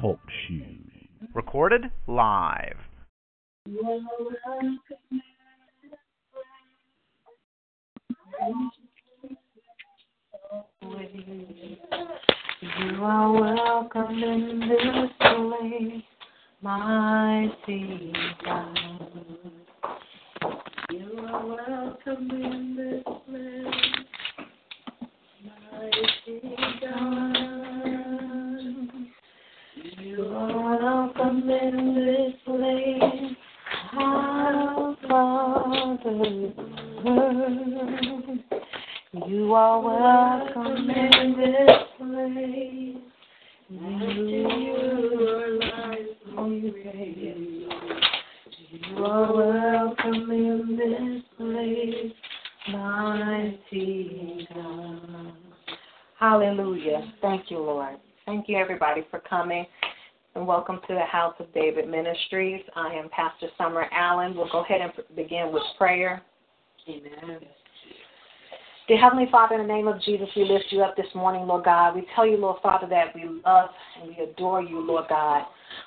Talk shoes. Recorded live. You are welcome in this place, mighty God. You are welcome in this everybody, for coming. And welcome to the House of David Ministries. I am Pastor Summer Allen. We'll go ahead and begin with prayer. Amen. Dear Heavenly Father, in the name of Jesus, we lift you up this morning, Lord God. We tell you, Lord Father, that we love and we adore you, Lord God.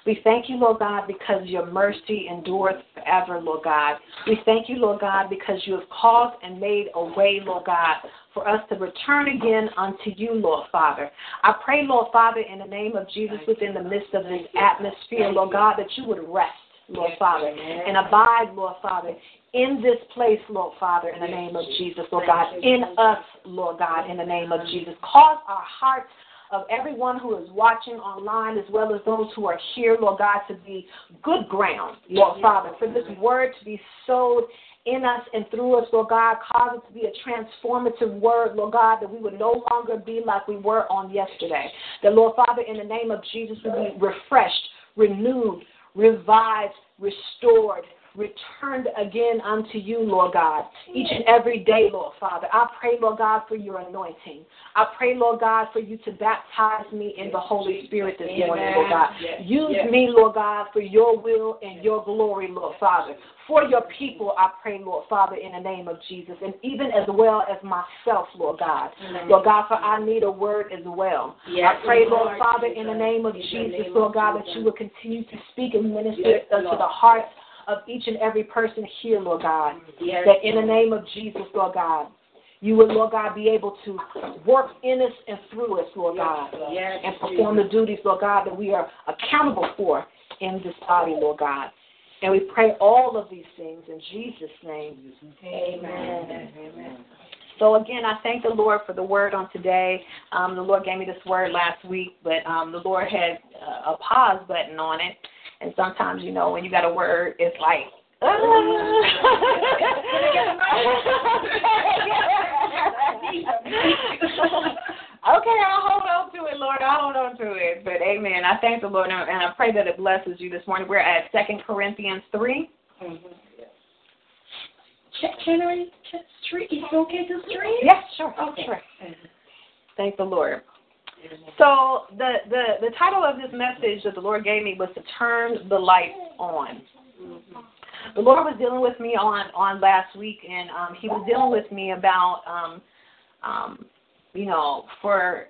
We thank you, Lord God, because your mercy endureth forever, Lord God. We thank you, Lord God, because you have caused and made a way, Lord God, for us to return again unto you, Lord Father. I pray, Lord Father, in the name of Jesus, within the midst of this atmosphere, Lord God, that you would rest. Lord Father, and abide, Lord Father, in this place, Lord Father, in the name of Jesus, Lord God, in us, Lord God, in the name of Jesus. Cause our hearts of everyone who is watching online as well as those who are here, Lord God, to be good ground, Lord Father, for this word to be sowed in us and through us, Lord God. Cause it to be a transformative word, Lord God, that we would no longer be like we were on yesterday. That, Lord Father, in the name of Jesus, would be refreshed, renewed, revived, restored, returned again unto you, Lord God, each and every day, Lord Father. I pray, Lord God, for your anointing. I pray, Lord God, for you to baptize me in the Holy Spirit this morning, Lord God. Use me, Lord God, for your will and your glory, Lord Father. For your people, I pray, Lord Father, in the name of Jesus, and even as well as myself, Lord God. Lord God, for I need a word as well. I pray, Lord Father, in the name of Jesus, Lord God, that you will continue to speak and minister unto the hearts of each and every person here, Lord God. Yes. That in the name of Jesus, Lord God, you would, Lord God, be able to work in us and through us, Lord God, yes. and perform the duties, Lord God, that we are accountable for in this body, Lord God. And we pray all of these things in Jesus' name. Amen. Amen. So again, I thank the Lord for the word on today. Um, the Lord gave me this word last week, but um, the Lord had uh, a pause button on it. And sometimes, you know, when you got a word, it's like, okay, I'll hold on to it, Lord. I'll hold on to it. But amen. I thank the Lord and I pray that it blesses you this morning. We're at Second Corinthians 3. Mm-hmm. Can I it okay to stream? Yes, sure. Okay. Sure. Thank the Lord. So the, the, the title of this message that the Lord gave me was to turn the light on. The Lord was dealing with me on on last week, and um, He was dealing with me about, um, um, you know, for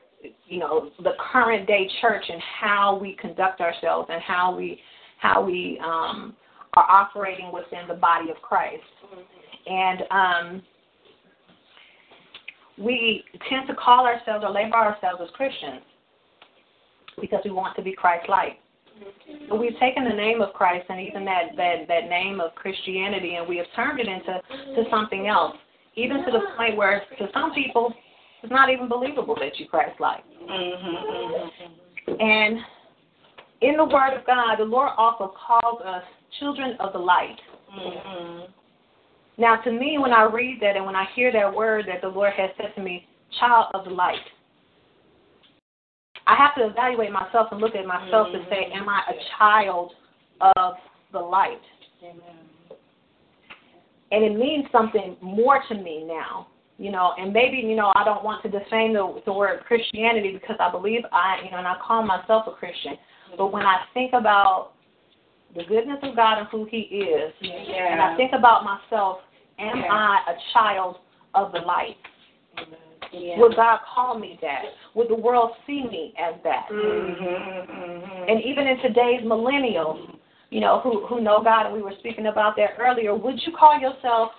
you know the current day church and how we conduct ourselves and how we how we um, are operating within the body of Christ. And um, we tend to call ourselves or label ourselves as Christians because we want to be Christ-like. But we've taken the name of Christ and even that, that, that name of Christianity and we have turned it into to something else, even to the point where to some people it's not even believable that you're Christ-like. And in the Word of God, the Lord also calls us children of the light. Mm-hmm. Now, to me, when I read that and when I hear that word that the Lord has said to me, child of the light, I have to evaluate myself and look at myself mm-hmm. and say, am I a child of the light? Amen. And it means something more to me now, you know, and maybe, you know, I don't want to defame the, the word Christianity because I believe I, you know, and I call myself a Christian. But when I think about the goodness of God and who He is, yeah. and I think about myself, am yeah. I a child of the light? Yeah. Would God call me that? Would the world see me as that? Mm-hmm, mm-hmm. And even in today's millennials, you know, who who know God, and we were speaking about that earlier. Would you call yourself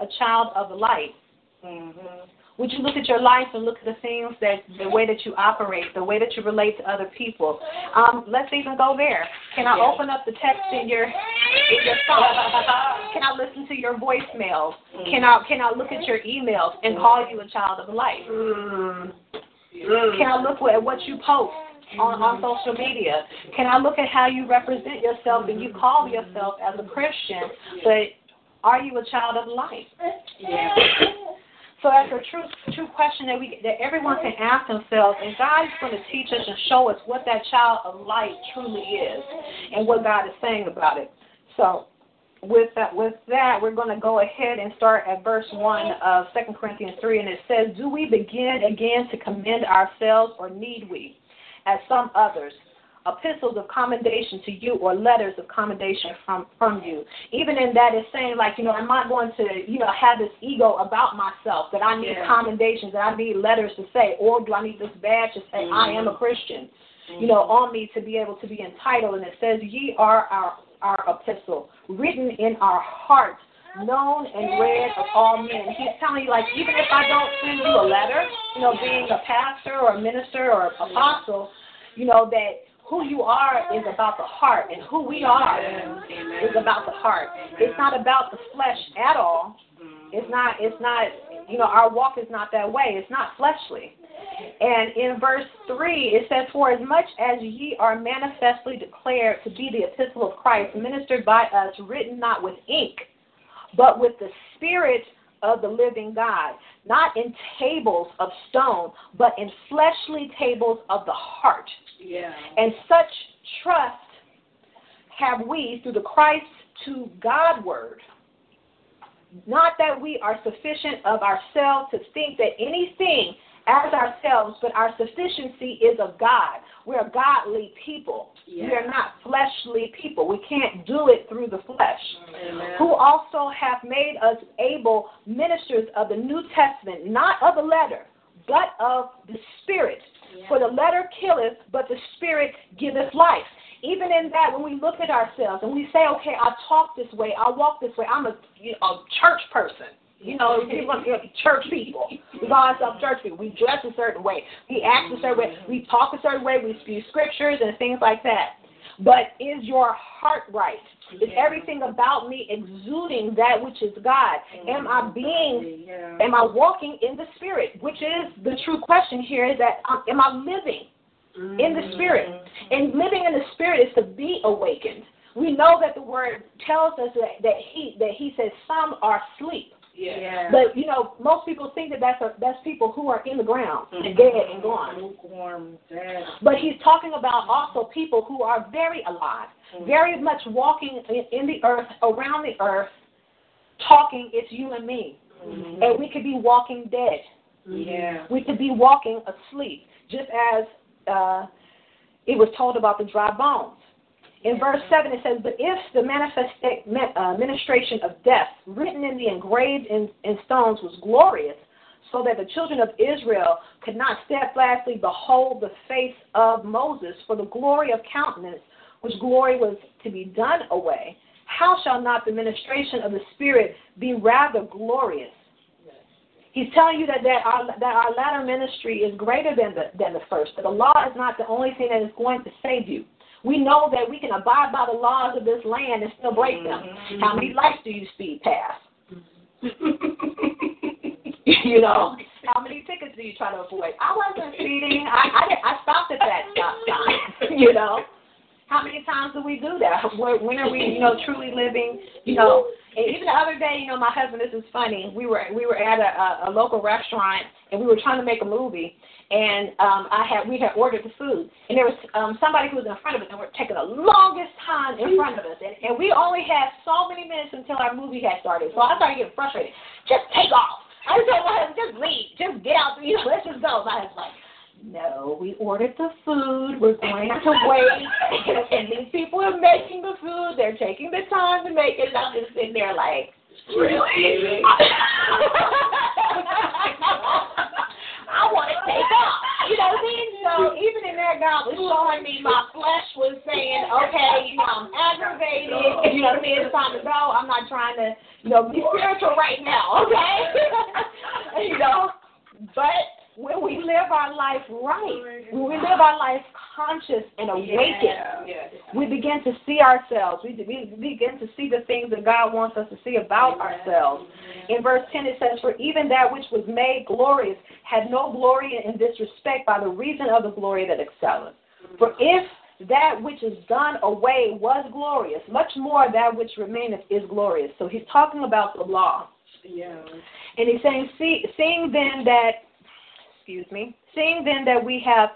a child of the light? Mm-hmm. Would you look at your life and look at the things that the way that you operate, the way that you relate to other people? Um, let's even go there. Can I open up the text in your in your phone? Can I listen to your voicemails? Mm. Can I can I look at your emails and call you a child of light? Mm. Can I look at what you post? on, on mm-hmm. social media? Can I look at how you represent yourself and you call yourself as a Christian, but are you a child of light? Yeah. So that's a true true question that we that everyone can ask themselves, and God is going to teach us and show us what that child of light truly is, and what God is saying about it. So, with that, with that, we're going to go ahead and start at verse one of Second Corinthians three, and it says, "Do we begin again to commend ourselves, or need we, as some others?" Epistles of commendation to you or letters of commendation from from you. Even in that, it's saying like, you know, am I going to, you know, have this ego about myself that I need Yeah. commendations, that I need letters to say, or do I need this badge to say I am a mm-hmm. Christian? You know, mm-hmm. on me to be able to be entitled, and it says, "Ye are our our epistle, written in our hearts." Known and read of all men. He's telling you, like, even if I don't send you a letter, you know, being a pastor or a minister or apostle, you know, that who you are is about the heart, and who we are is about the heart. It's not about the flesh at all. Mm-hmm. It's not. It's not. You know, our walk is not that way. It's not fleshly. And in verse three, it says, "For as much as ye are manifestly declared to be the epistle of Christ, ministered by us, written not with ink, but with the Spirit of the living God, not in tables of stone, but in fleshly tables of the heart." Yeah. And such trust have we through the Christ to Godward. Not that we are sufficient of ourselves to think that anything as ourselves, but our sufficiency is of God. We're godly people. Yeah. We are not fleshly people. We can't do it through the flesh. Amen. Who also have made us able ministers of the New Testament, not of the letter, but of the Spirit. For the letter killeth, but the Spirit giveth life. Even in that, when we look at ourselves and we say, okay, I talk this way, I walk this way, I'm a, a church person. You know, we want to be church people. We call ourselves church people. We dress a certain way. We act a certain way. We talk a certain way. We spew scriptures and things like that. But is your heart right? Is everything about me exuding that which is God? Am I being Yeah. Am I walking in the Spirit? Which is the true question here is that um, am I living in the Spirit? And living in the Spirit is to be awakened. We know that the Word tells us that, that He that He says some are asleep. Yeah. But you know, most people think that that's a, that's people who are in the ground and mm-hmm. dead and gone. Lukewarm, dead. But he's talking about also people who are very alive, mm-hmm. very much walking in, in the earth, around the earth, talking. It's you and me, mm-hmm. and we could be walking dead. Yeah. We could be walking asleep, just as uh, it was told about the dry bones. In verse 7, it says, But if the uh, ministration of death, written in the engraved in, in stones, was glorious, so that the children of Israel could not steadfastly behold the face of Moses for the glory of countenance, which glory was to be done away, how shall not the ministration of the Spirit be rather glorious? He's telling you that, that our that our latter ministry is greater than the than the first. That the law is not the only thing that is going to save you. We know that we can abide by the laws of this land and still break them. Mm-hmm. How many lights do you speed past? you know, how many tickets do you try to avoid? I wasn't speeding. I I, I stopped at that stop sign. you know, how many times do we do that? When are we, you know, truly living? You know, even the other day, you know, my husband. This is funny. We were we were at a, a, a local restaurant and we were trying to make a movie, and um, I had we had ordered the food, and there was um, somebody who was in front of us, and we're taking the longest time in front of us, and, and we only had so many minutes until our movie had started. So I started getting frustrated. Just take off. I was telling my husband, just leave, just get out. You know, let's just go. My husband's like. No, we ordered the food. We're going to wait. and these people are making the food. They're taking the time to make it. I'm just sitting there like, really? I want to take off. You know mean? So even in there, God was showing me my flesh was saying, okay, you know, I'm aggravated. You know what I mean? It's time to go. I'm not trying to, you know, be spiritual right now, okay? you know, but when we live our life right, when we live our life conscious and awakened, Yeah. we begin to see ourselves. We, we begin to see the things that God wants us to see about ourselves. In verse 10, it says, For even that which was made glorious had no glory in this respect by the reason of the glory that excelleth. For if that which is done away was glorious, much more that which remaineth is glorious. So he's talking about the law. Yeah. And he's saying, See, seeing then that, excuse me, seeing then that we have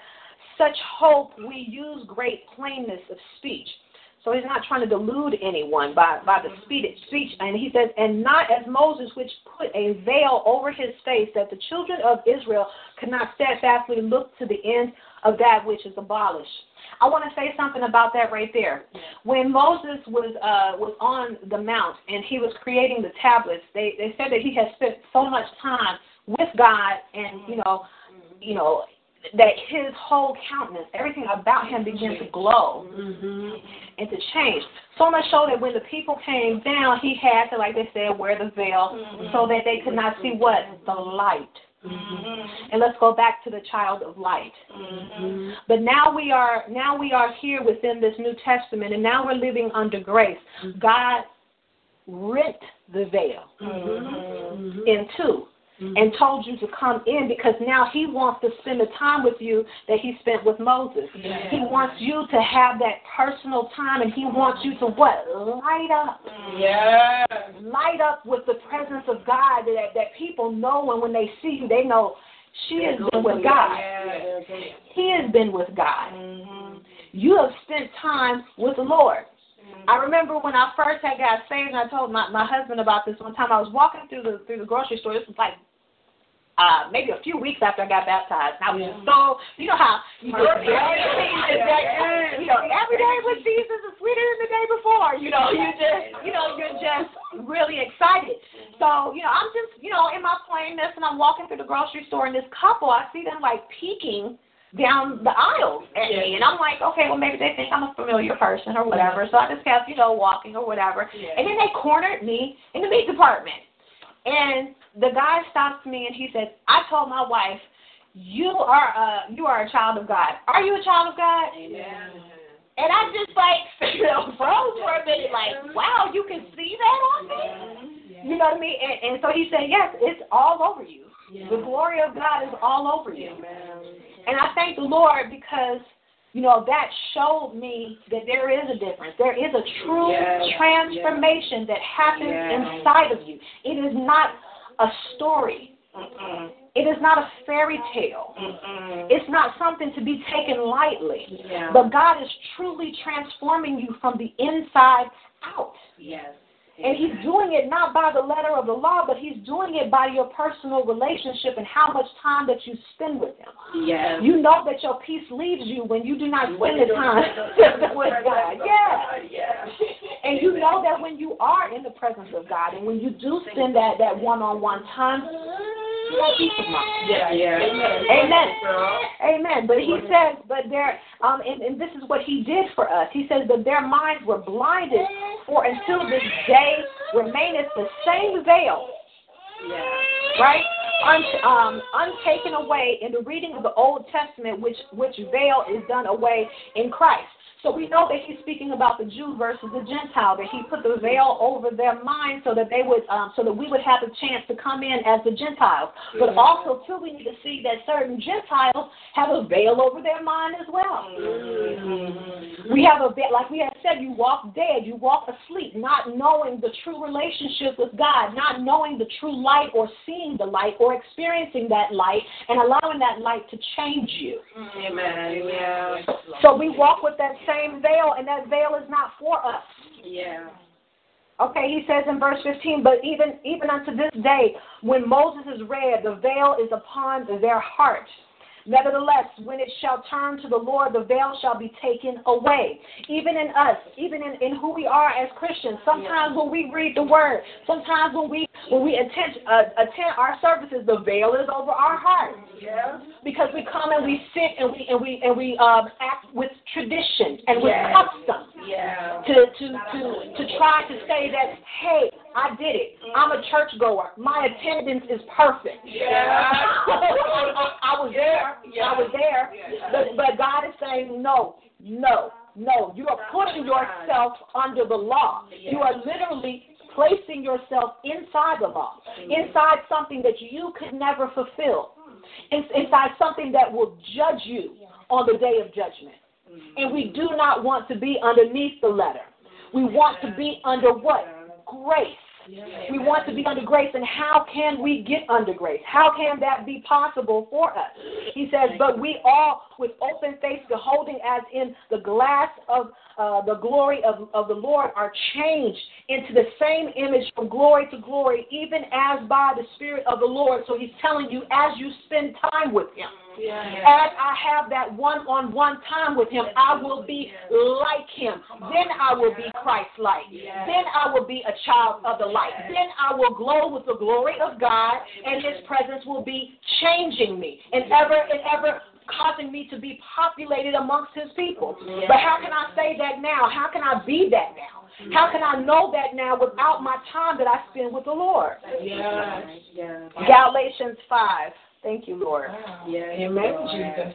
such hope, we use great plainness of speech. So he's not trying to delude anyone by, by the speech, speech. And he says, and not as Moses, which put a veil over his face, that the children of Israel could not steadfastly look to the end of that which is abolished. I want to say something about that right there. When Moses was uh, was on the mount and he was creating the tablets, they they said that he had spent so much time with God, and you know, you know, that his whole countenance, everything about him began to glow Mhm. and to change. So much so that when the people came down, he had to, like they said, wear the veil mm-hmm. so that they could not see what the light. Mm-hmm. And let's go back to the child of light. Mm-hmm. But now we are now we are here within this New Testament, and now we're living under grace. God rent the veil in two and told you to come in because now he wants to spend the time with you that he spent with Moses. He wants you to have that personal time and he wants you to what? Light up. Yeah. Light up with the presence of God that, that people know and when they see you, they know she has been with God. Yeah. He has been with God. You have spent time with the Lord. I remember when I first had got saved, and I told my my husband about this one time. I was walking through the through the grocery store. This was like uh maybe a few weeks after I got baptized. And I was just so you know how you just you know every day with Jesus is sweeter than the day before. You know you just you know you're just really excited. So you know I'm just you know in my plainness, and I'm walking through the grocery store, and this couple I see them like peeking down the aisles at me, and I'm like, okay, well maybe they think I'm a familiar person or whatever. So I just kept, you know, walking or whatever. And then they cornered me in the meat department, and the guy stops me and he says, I told my wife, you are uh you are a child of God. Are you a child of God? Yeah. And I just like you know, froze for a minute, like, wow, you can see that on me. You know what I mean? And, and so he said, yes, it's all over you. The glory of God is all over you. And I thank the Lord because, you know, that showed me that there is a difference. There is a true Yes, transformation that happens Yes. inside of you. It is not a story. It is not a fairy tale. It's not something to be taken lightly. Yeah. But God is truly transforming you from the inside out. Yes. And he's doing it not by the letter of the law, but he's doing it by your personal relationship and how much time that you spend with him. Yes. You know that your peace leaves you when you do not spend the time with God. Yeah. Yeah. And you know that when you are in the presence of God and when you do spend that, that one on one time, you have peace of mind. Yeah. Yeah. Amen. Amen. But he says, but there, um, and, and this is what he did for us. He says, but their minds were blinded, for until this day remaineth the same veil, Yeah. right? Un, um, untaken away in the reading of the Old Testament, which which veil is done away in Christ. So we know that he's speaking about the Jew versus the Gentile, that he put the veil over their mind so that they would, um, so that we would have a chance to come in as the Gentiles. But also, too, we need to see that certain Gentiles have a veil over their mind as well. We have a veil, like we have said, you walk dead, you walk asleep, not knowing the true relationship with God, not knowing the true light or seeing the light or experiencing that light and allowing that light to change you. Amen. Yeah. So we walk with that same veil, and that veil is not for us. Yeah. Okay, he says in verse 15, but even even unto this day, when Moses is read, the veil is upon their heart. Nevertheless, when it shall turn to the Lord, the veil shall be taken away. Even in us, even in, in who we are as Christians, sometimes when we read the word, sometimes when we when we attend uh, attend our services, the veil is over our hearts. Yeah. Because we come and we sit and we and we and we um, act with tradition and with Yes. custom Yeah. to to to to try to say that hey I did it. I'm a churchgoer. My attendance is perfect. Yeah. I, was there. Yeah. I was there. But but God is saying no no no. You are putting yourself under the law. You are literally placing yourself inside the law mm-hmm. inside something that you could never fulfill in- inside something that will judge you on the day of judgment. Mm-hmm. And we do not want to be underneath the letter. We want to be under what? Grace. We want to be under grace. And how can we get under grace? How can that be possible for us? He says, But we all, with open face, beholding as in the glass of uh, the glory of, of the Lord, are changed into the same image from glory to glory, even as by the Spirit of the Lord. So he's telling you, as you spend time with him, as I have that one on one time with him, I will be like him. Then I will be Christ like. Then I will be a child of the light. Then I will glow with the glory of God, and his presence will be changing me and ever and ever causing me to be populated amongst his people. But how can I say that now? How can I be that now? How can I know that now without my time that I spend with the Lord? Yeah. Galatians 5. Thank you, Lord. Yeah. Amen, Jesus.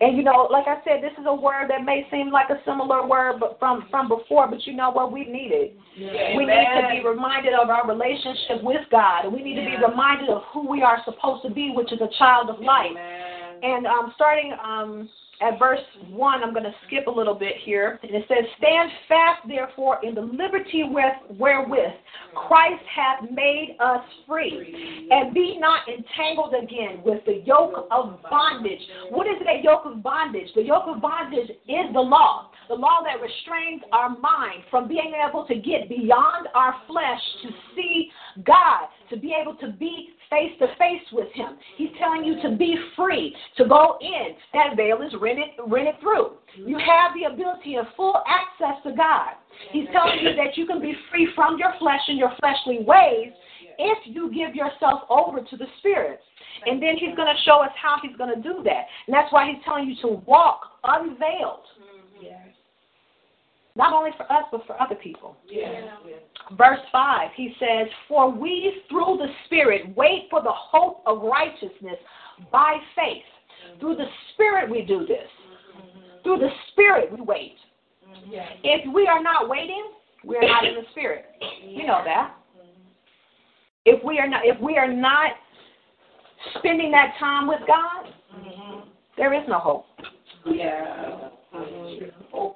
And you know, like I said, this is a word that may seem like a similar word but from from before, but you know what? We need it. We need to be reminded of our relationship with God, and we need to be reminded of who we are supposed to be, which is a child of light. And um, starting um, at verse 1, I'm going to skip a little bit here. And it says, Stand fast, therefore, in the liberty with, wherewith Christ hath made us free, and be not entangled again with the yoke of bondage. What is that yoke of bondage? The yoke of bondage is the law. The law that restrains our mind from being able to get beyond our flesh to see God, to be able to be face to face with him. He's telling you to be free, to go in. That veil is rented, rented through. You have the ability of full access to God. He's telling you that you can be free from your flesh and your fleshly ways if you give yourself over to the Spirit. And then he's going to show us how he's going to do that. And that's why he's telling you to walk unveiled. Not only for us, but for other people. Verse 5, he says, For we through the Spirit wait for the hope of righteousness by faith. Through the Spirit we do this. Through the Spirit we wait. If we are not waiting, we are not in the Spirit. You know that. If we are not if we are not spending that time with God, mm-hmm. there is no hope. Yeah.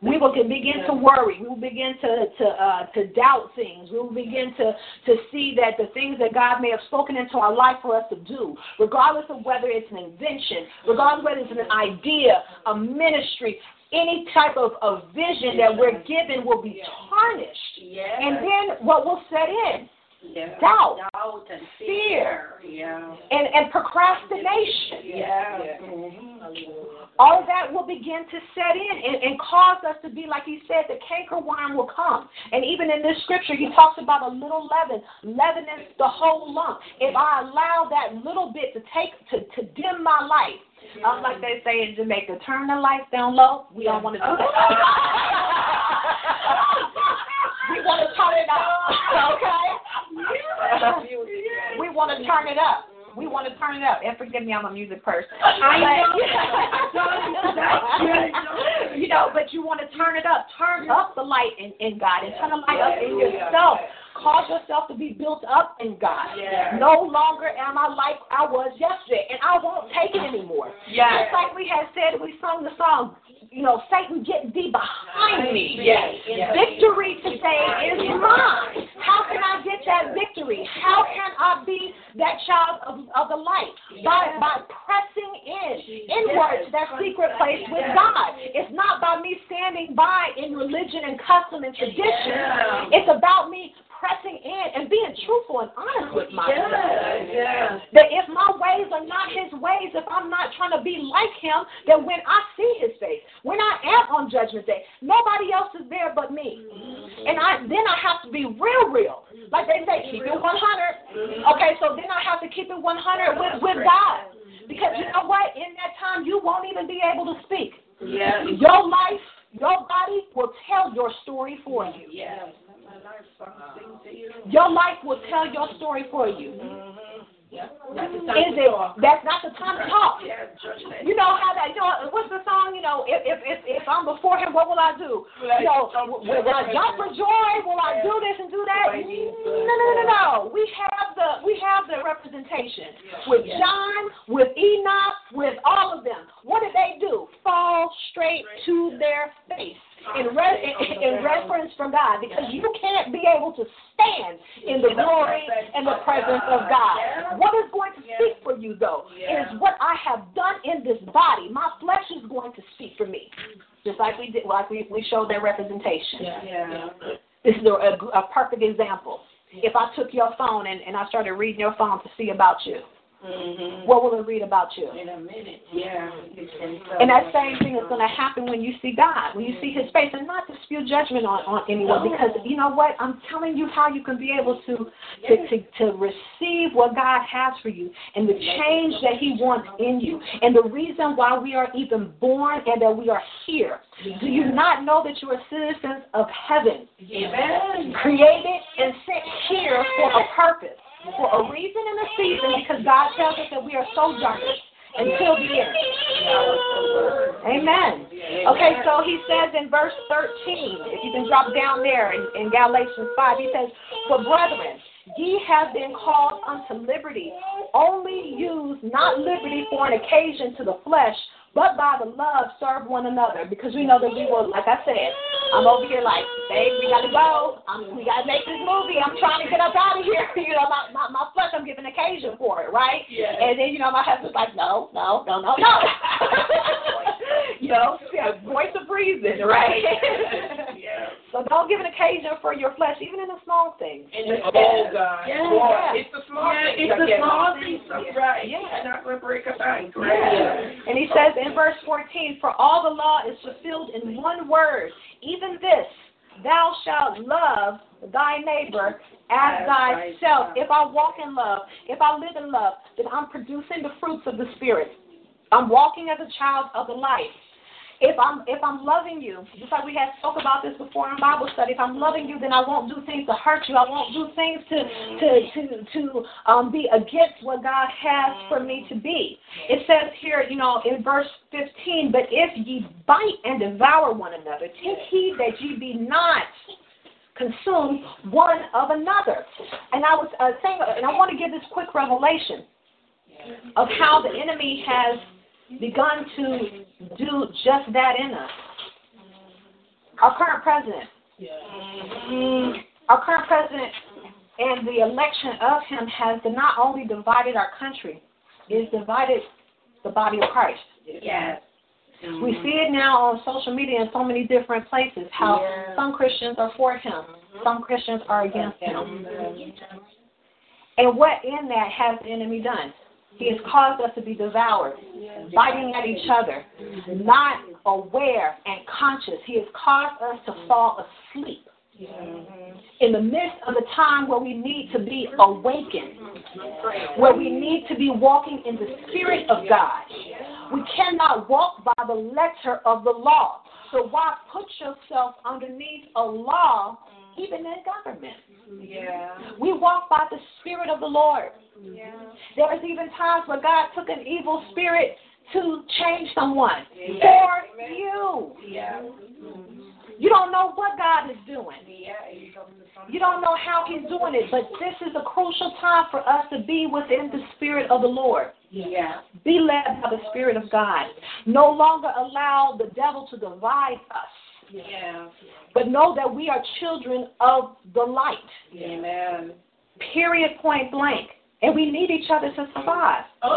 We will begin to worry. We will begin to to uh, to doubt things. We will begin to to see that the things that God may have spoken into our life for us to do, regardless of whether it's an invention, regardless of whether it's an idea, a ministry, any type of, of vision that we're given will be tarnished. And then what will set in? Yeah. Doubt, Doubt and fear, Yeah. and, and procrastination. Yeah. all of that will begin to set in and, and cause us to be, like he said, the cankerworm will come. And even in this scripture, he talks about a little leaven, leavening the whole lump. If I allow that little bit to take, to, to dim my light, um, like they say in Jamaica, turn the lights down low. We don't want to do that. we want to turn it up, okay? We want to turn it up. We want to turn it up. And forgive me, I'm a music person. I But- you know, but you want to turn it up. Turn up the light in, in God and turn the light up in yourself. Cause yourself to be built up in God. Yeah. No longer am I like I was yesterday, and I won't take it anymore. Yeah. Just like we had said, we sung the song, you know, Satan, get thee behind me. Yes. Yes. Victory today is mine. How can I get that victory? How can I be that child of, of the light? By, by pressing in, inward to that secret place with God. It's not by me standing by in religion and custom and tradition. It's about me pressing in and being truthful and honest with myself. Yeah. That if my ways are not his ways, if I'm not trying to be like him, then when I see his face, I am on judgment day, nobody else is there but me. Mm-hmm. And I then I have to be real, real. Like they say, keep it 100. Mm-hmm. Okay, so then I have to keep it 100 with, with God. Because you know what? In that time, you won't even be able to speak. Yeah. Your life, your body will tell your story for you. Yeah. My life sing to you. Your life will tell your story for you. Mm-hmm. Yeah. Is it? That's not the time to talk. Yeah. You know how that? You know what's the song? You know, if if if, if I'm before him, what will I do? You know, will, will I jump for joy? Will I do this and do that? No, no, no, no, no. We have the we have the representation with John, with Enoch, with all of them. What did they do? Fall straight to their face in, re- in, in reference from God because you can't be able to stand in the glory and the presence of God. What is going to speak for you, though, is what I have done in this body. My flesh is going to speak for me, just like we did, like we, we showed their representation. Yeah. This is a, a, a perfect example. If I took your phone and, and I started reading your phone to see about you, Mm-hmm. what will it read about you? In a minute. Yeah. And that same thing is going to happen when you see God, when you see His face, and not to spew judgment on, on anyone, because you know what? I'm telling you how you can be able to, to to to receive what God has for you and the change that He wants in you, and the reason why we are even born and that we are here. Do you not know that you are citizens of heaven, Amen. created and sent here for a purpose, for a reason and a season, because God tells us that we are so sojourners until the end. Amen. Okay, so he says in verse 13, if you can drop down there in, in Galatians 5, he says, For brethren, ye have been called unto liberty. Only use not liberty for an occasion to the flesh, but by the love serve one another. Because we know that we will, like I said, I'm over here like, babe, we gotta go. I'm, we gotta make this movie. I'm trying to get us out of here. You know, my, my, my flesh, I'm giving occasion for it, right? Yeah. And then, you know, my husband's like, no, no, no, no, no. you know, yeah, voice of reason, right? Yeah. so don't give an occasion for your flesh, even in the small things. And the oh God. Yeah. Boy, It's the small Yeah, things. it's the that small us. things. Right. Yeah. You're not going to break a bank, Yeah. right? And he says in verse 14, For all the law is fulfilled in one word, even this, thou shalt love thy neighbor as As thyself. thyself. If I walk in love, if I live in love, then I'm producing the fruits of the Spirit. I'm walking as a child of the light. If I'm if I'm loving you, just like we had spoke about this before in Bible study, if I'm loving you, then I won't do things to hurt you. I won't do things to to to to um, be against what God has for me to be. It says here, you know, in verse 15, but if ye bite and devour one another, take heed that ye be not consumed one of another. And I was uh, saying, and I want to give this quick revelation of how the enemy has begun to do just that in us. Our current president, our current president, and the election of him has not only divided our country, it's divided the body of Christ. Yes. We mm-hmm. see it now on social media in so many different places how Yeah. some Christians are for him, mm-hmm. some Christians are against him. Mm-hmm. And what in that has the enemy done? He has caused us to be devoured, biting at each other, not aware and conscious. He has caused us to fall asleep in the midst of a time where we need to be awakened, where we need to be walking in the Spirit of God. We cannot walk by the letter of the law. So why put yourself underneath a law, even in government? Yeah. We walk by the Spirit of the Lord. Yeah, There's even times where God took an evil spirit to change someone for you. Yeah. You don't know what God is doing. Yeah. You don't know how He's doing it, but this is a crucial time for us to be within the Spirit of the Lord. Yeah. Be led by the Spirit of God. No longer allow the devil to divide us, Yeah. but know that we are children of the light. Amen. Period, point blank. And we need each other to survive. Oh,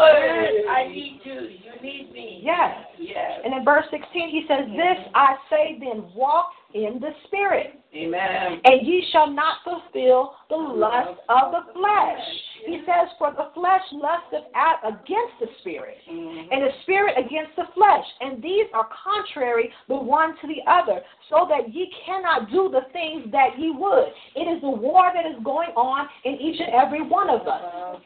I need you. You need me. Yes. Yes. And in verse 16, he says, This I say then, walk in the spirit. Amen. And ye shall not fulfill the lust of the flesh. He says, For the flesh lusteth at against the spirit, Mhm. and the spirit against the flesh. And these are contrary the one to the other, so that ye cannot do the things that ye would. It is a war that is going on in each and every one of us.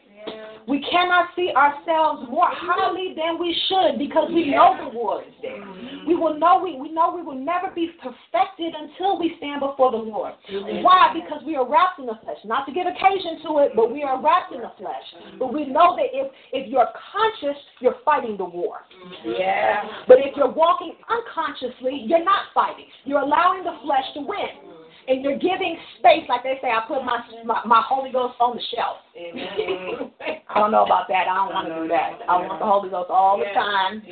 We cannot see ourselves more highly than we should because we know the war is there. Mm-hmm. We will know we, we know we will never be perfected until we stand before the Lord. Why? Because we are wrapped in the flesh. Not to give occasion to it, but we are wrapped in the flesh. Mm-hmm. But we know that if if you're conscious, you're fighting the war. Mm-hmm. Yeah. But if you're walking unconsciously, you're not fighting. You're allowing the flesh to win. And you're giving space, like they say, I put my my, my Holy Ghost on the shelf. Amen. I don't know about that. I don't want to do that. I want the Holy Ghost all the time,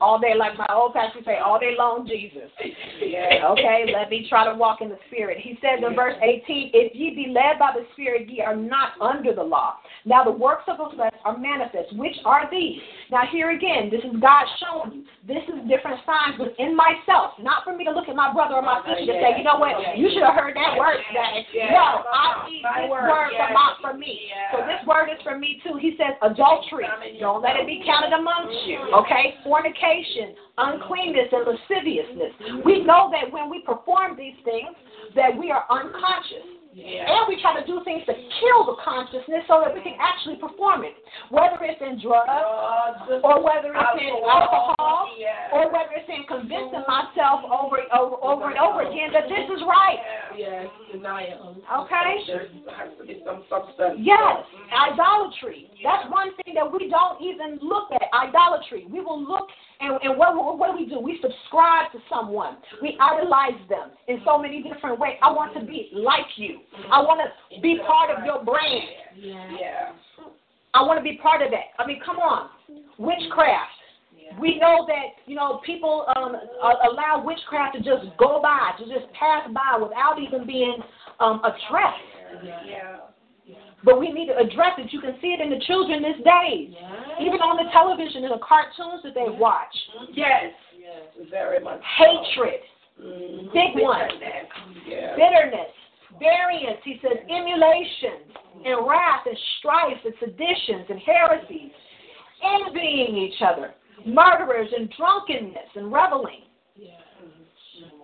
all day, like my old pastor say, all day long, Jesus. Okay, let me try to walk in the Spirit. He says in verse 18, If ye be led by the Spirit, ye are not under the law. Now the works of the flesh are manifest. Which are these? Now here again, this is God showing you. This is different signs within myself. Not for me to look at my brother or my sister and say, you know what, you should have heard that word today. No, I need the word from, my, from me. So this word is for me too. He says adultery. Don't let it be counted amongst you. Mm-hmm. Okay? Fornication, uncleanness, and lasciviousness. We know that when we perform these things, that we are unconscious. Yeah. And we try to do things to kill the consciousness so that we can actually perform it. Whether it's in drugs, Drugs. or whether it's in alcohol, Yeah. or whether it's in convincing mm-hmm. myself over, over, over and over again that this is right. Yes, denial. Okay? There has to be some substance. Yes, mm-hmm. idolatry. That's one thing that we don't even look at. Idolatry. We will look and, and what, what do we do? We subscribe to someone. We idolize them in so many different ways. I want to be like you. I want to be part of your brand. Yeah. I want to be part of that. I mean, come on. Witchcraft. We know that, you know, people um, allow witchcraft to just go by, to just pass by without even being um, addressed. Yeah. But we need to address it. You can see it in the children these days. Even on the television, in the cartoons that they watch. Yes. yes. Very much. so. Hatred, Mhm. Big one. Yeah. bitterness, variance, he says, emulation, and wrath, and strife, and seditions, and heresies, envying each other, murderers, and drunkenness, and reveling.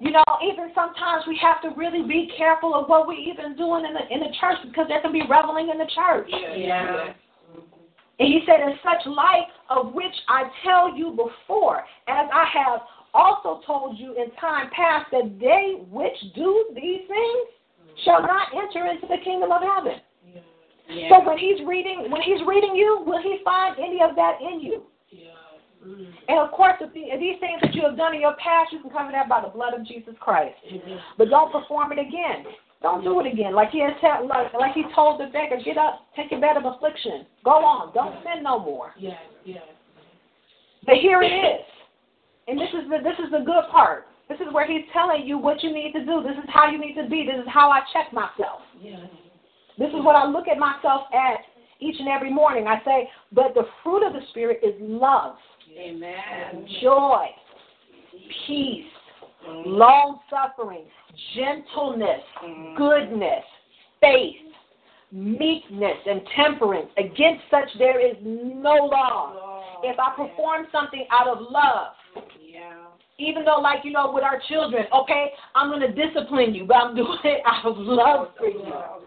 You know, even sometimes we have to really be careful of what we're even doing in the in the church because there can be reveling in the church. Yeah. And he said, In such light of which I tell you before, as I have also told you in time past, that they which do these things shall not enter into the kingdom of heaven. Yeah. So when he's reading when he's reading you, will he find any of that in you? Mm-hmm. And of course, the, these things that you have done in your past, you can cover that by the blood of Jesus Christ. Mm-hmm. But don't perform it again. Don't do it again. Like he has tell, like like he told the beggar, get up, take your bed of affliction, go on, don't sin no more. Yes, yes. But here it is, and this is the this is the good part. This is where he's telling you what you need to do. This is how you need to be. This is how I check myself. Yes. This is what I look at myself at each and every morning. I say, but the fruit of the spirit is love, Amen. joy, peace, long suffering, gentleness, mm. goodness, faith, meekness, and temperance. Against such there is no law. If I perform something out of love. Even though, like, you know, with our children, okay, I'm going to discipline you, but I'm doing it out of love for you.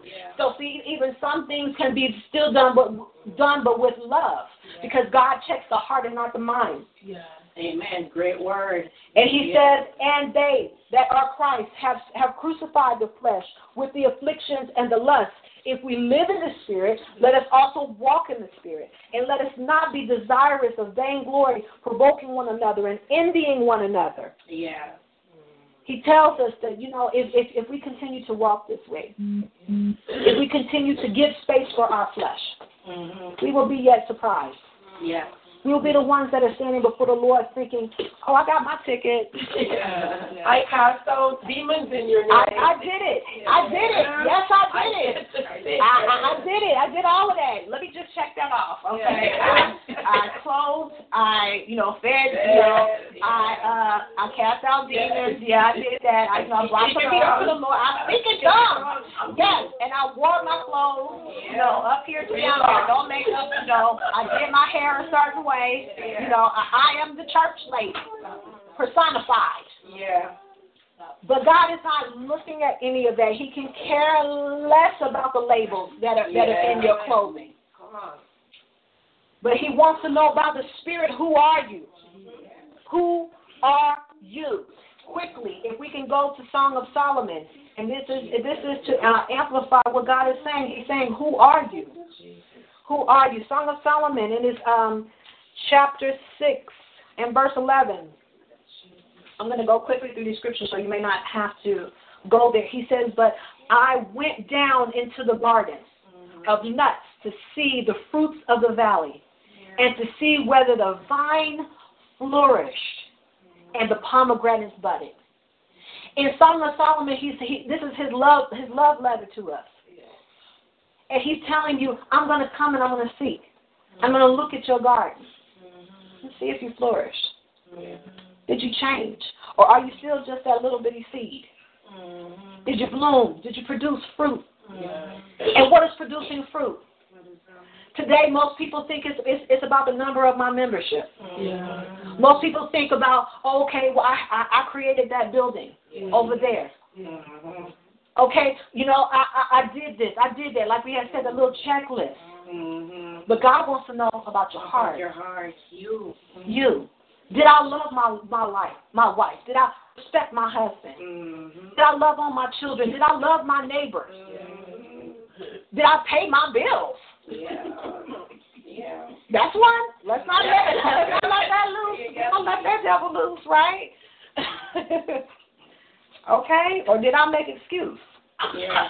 Yeah. So, see, even some things can be still done, but done, but with love, because God checks the heart and not the mind. Yeah. Amen. Great word. And he Yeah. says, and they that are Christ have, have crucified the flesh with the afflictions and the lusts. If we live in the Spirit, let us also walk in the Spirit. And let us not be desirous of vainglory, provoking one another and envying one another. Yeah. He tells us that, you know, if, if, if we continue to walk this way, if we continue to give space for our flesh, Mm-hmm. we will be yet surprised. Yeah. We will be the ones that are standing before the Lord thinking, oh, I got my ticket. Yeah. I cast out demons in your name. I, I did it. I did it. Yes, I did it. I, I, I did it. I did all of that. Let me just check that off. Okay. I, I clothed. I, you know, fed. You know, I, uh, I cast out demons. Yeah, I did that. I, you know, brought some people to the Lord. I speak in tongues. Yes, and I wore my clothes, you know, up here to down there. Don't make up, you know. I did my hair a certain way. You know, I, I am the church lady, personified. Yeah. But God is not looking at any of that. He can care less about the labels that are that are in your clothing. Come on. But He wants to know about the Spirit. Who are you? Who are you? Quickly, if we can go to Song of Solomon, and this is this is to uh, amplify what God is saying. He's saying, "Who are you? Who are you?" Song of Solomon in his um, chapter six and verse eleven. I'm going to go quickly through these scriptures, so you may not have to go there. He says, "But I went down into the garden of nuts to see the fruits of the valley, and to see whether the vine flourished and the pomegranates budded. In Song of Solomon, he's, he, this is his love, his love letter to us. And he's telling you, I'm going to come and I'm going to seek. I'm going to look at your garden and see if you flourish. Did you change? Or are you still just that little bitty seed? Did you bloom? Did you produce fruit? And what is producing fruit? Today, most people think it's, it's, it's about the number of my membership. Yeah. Most people think about, oh, okay, well, I, I, I created that building over there. Mhm. Okay, you know, I, I, I did this, I did that. Like we had said, a little checklist. Mm-hmm. But God wants to know about your heart. Your heart, you. You. Did I love my, my life, my wife? Did I respect my husband? Mm-hmm. Did I love on my children? Did I love my neighbors? Mhm. Did I pay my bills? Yeah. Yeah. That's one. Let's not let let's not let that loose. Let's not let that devil loose, right? okay? Or did I make excuse? Yeah.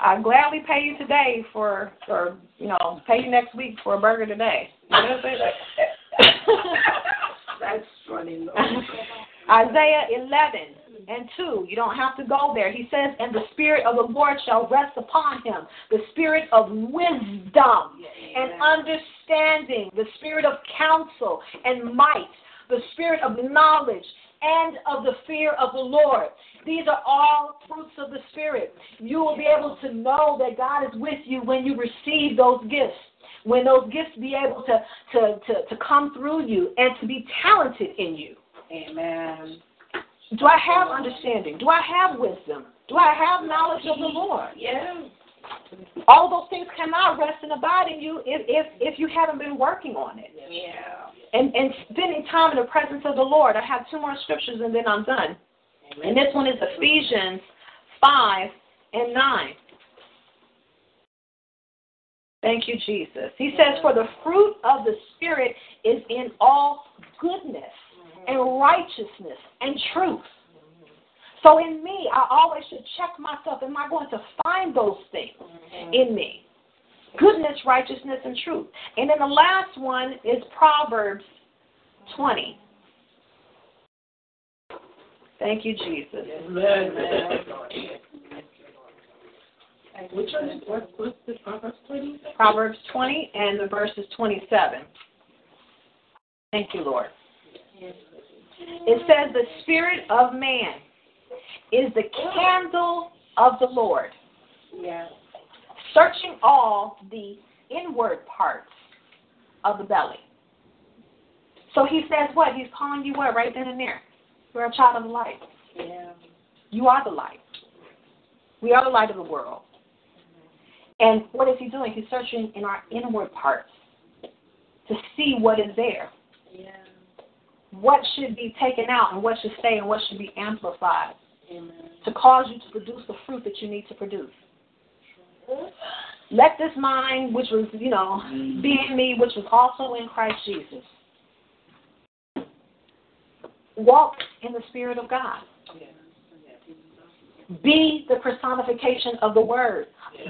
I gladly pay you today for for you know, pay you next week for a burger today. You know what I'm saying? That's funny. Lord. Isaiah 11 and 2. You don't have to go there. He says, And the Spirit of the Lord shall rest upon him the Spirit of wisdom and understanding, the Spirit of counsel and might, the Spirit of knowledge and of the fear of the Lord. These are all fruits of the Spirit. You will be able to know that God is with you when you receive those gifts. When those gifts be able to, to, to, to come through you and to be talented in you. Amen. Do I have understanding? Do I have wisdom? Do I have knowledge of the Lord? Yeah. All those things cannot rest and abide in you if, if, if you haven't been working on it. Yeah. And, and spending time in the presence of the Lord. I have two more scriptures and then I'm done. And this one is Ephesians 5 and 9. Thank you, Jesus. He says, For the fruit of the Spirit is in all goodness and righteousness and truth. So in me, I always should check myself. Am I going to find those things mm-hmm. in me? Goodness, righteousness, and truth. And then the last one is Proverbs 20. Thank you, Jesus. Amen. Which one is what? What's the Proverbs twenty? Proverbs 20 and the verse is 27. Thank you, Lord. It says, The Spirit of man is the candle of the Lord, Yeah. searching all the inward parts of the belly. So he says what? He's calling you what right then and there? You're a child of the light. Yeah. You are the light. We are the light of the world. And what is he doing? He's searching in our inward parts to see what is there. Yeah. What should be taken out and what should stay and what should be amplified Amen. to cause you to produce the fruit that you need to produce. Let this mind, which was, you know, mm-hmm. be in me, which was also in Christ Jesus. Walk in the Spirit of God. Be the personification of the Word.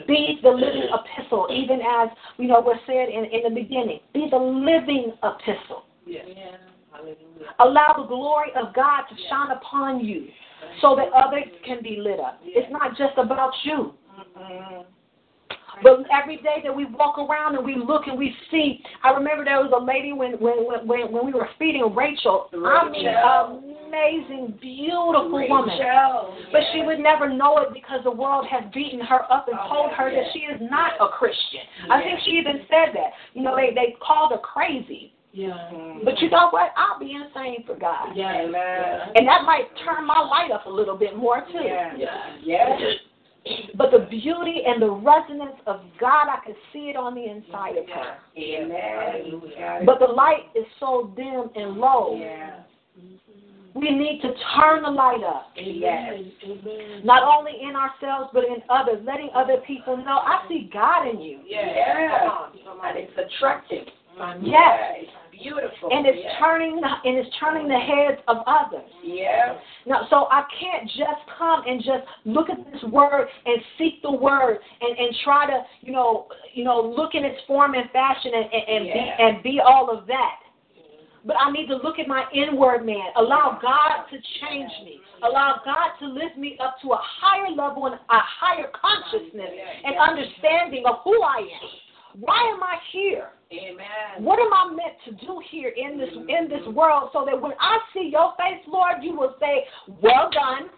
Be the living epistle, even as you know was said in, in the beginning. Be the living epistle. Yeah. Allow the glory of God to shine upon you so that others can be lit up. It's not just about you. Mm-hmm. But every day that we walk around and we look and we see, I remember there was a lady when when when when we were feeding Rachel. I mean, amazing, beautiful woman. But she would never know it because the world has beaten her up and oh, told her that she is not a Christian. I think she even said that. You know, they they called her crazy. Yeah. But you know what? I'll be insane for God. Yeah. And that might turn my light up a little bit more too. Yeah. Yeah. yeah. But the beauty and the resonance of God, I could see it on the inside of her. Amen. But the light is so dim and low. Yeah. We need to turn the light up. Yes. Not only in ourselves, but in others, letting other people know I see God in you. Yeah. And it's attractive. Yes. Beautiful. And it's yeah. turning the, and it's turning the heads of others. Yeah. Now, so I can't just come and just look at this word and seek the word and, and try to, you know, you know, look in its form and fashion and, and, and be and be all of that. But I need to look at my inward man. Allow God to change me. Allow God to lift me up to a higher level and a higher consciousness and understanding of who I am. Why am I here? Amen. What am I meant to do here in this in this world so that when I see your face, Lord, you will say, Well done,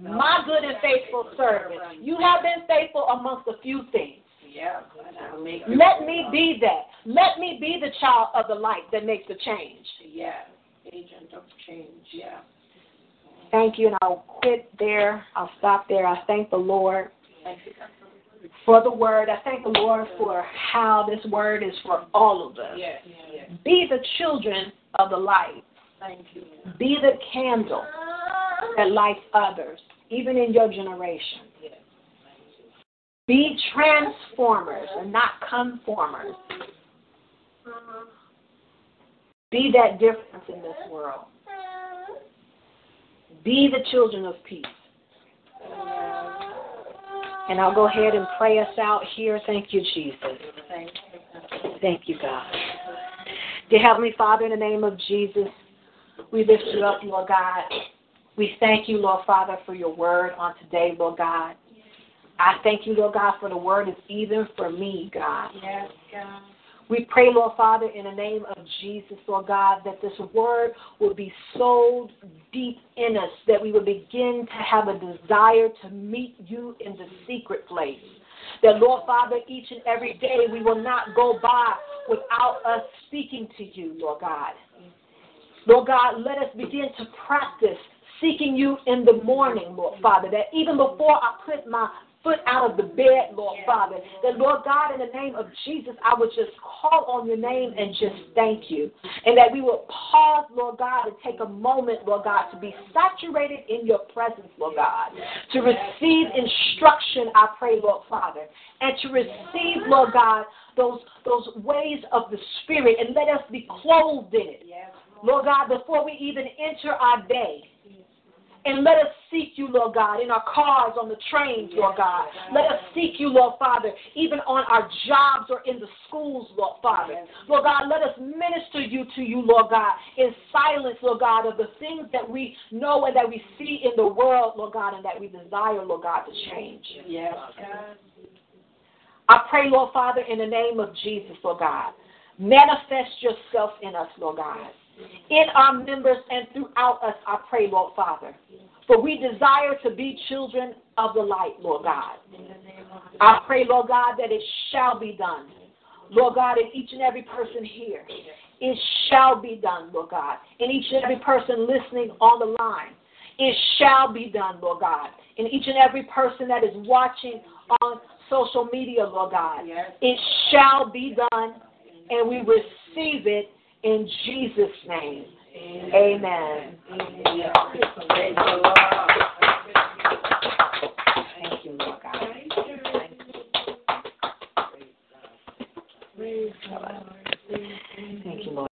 my good and faithful servant. You have been faithful amongst a few things. Yeah. And I'll make Let me be that. Let me be the child of the light that makes the change. Yeah. Agent of change. Yeah. Thank you, and I'll quit there. I'll stop there. I thank the Lord Thank you. For the word. I thank the Lord for how this word is for all of us. Yeah. Yeah. Be the children of the light. Thank you. Be the candle that lights others, even in your generation. Yeah. Be transformers and not conformers. Be that difference in this world. Be the children of peace. And I'll go ahead and pray us out here. Thank you, Jesus. Thank you. God. Dear Heavenly Father, in the name of Jesus, we lift you up, Lord God. We thank you, Lord Father, for your word on today, Lord God. I thank you, Lord God, for the word is even for me, God. Yes, God. We pray, Lord Father, in the name of Jesus, Lord God, that this word will be sold deep in us, that we will begin to have a desire to meet you in the secret place. That, Lord Father, each and every day we will not go by without us speaking to you, Lord God. Lord God, let us begin to practice seeking you in the morning, Lord Father, that even before I put my foot out of the bed, Lord Father, that Lord God, in the name of Jesus, I would just call on your name and just thank you. And that we will pause, Lord God, and take a moment, Lord God, to be saturated in your presence, Lord God, to receive instruction, I pray, Lord Father, and to receive, Lord God, those those ways of the Spirit, and let us be clothed in it. Lord. God, before we even enter our day. And let us seek you, Lord God, in our cars, on the trains, Lord God. Let us seek you, Lord Father, even on our jobs or in the schools, Lord Father. Lord God, let us minister you to you, Lord God, in silence, Lord God, of the things that we know and that we see in the world, Lord God, and that we desire, Lord God, to change. Yes, God. I pray, Lord Father, in the name of Jesus, Lord God, manifest yourself in us, Lord God. In our members and throughout us, I pray, Lord Father. For we desire to be children of the light, Lord God. I pray, Lord God, that it shall be done. Lord God, in each and every person here, it shall be done, Lord God. In each and every person listening on the line, it shall be done, Lord God. In each and every person that is watching on social media, Lord God, it shall be done, and we receive it in Jesus' name. Amen. Amen. Thank you, Lord God. Thank you, Lord.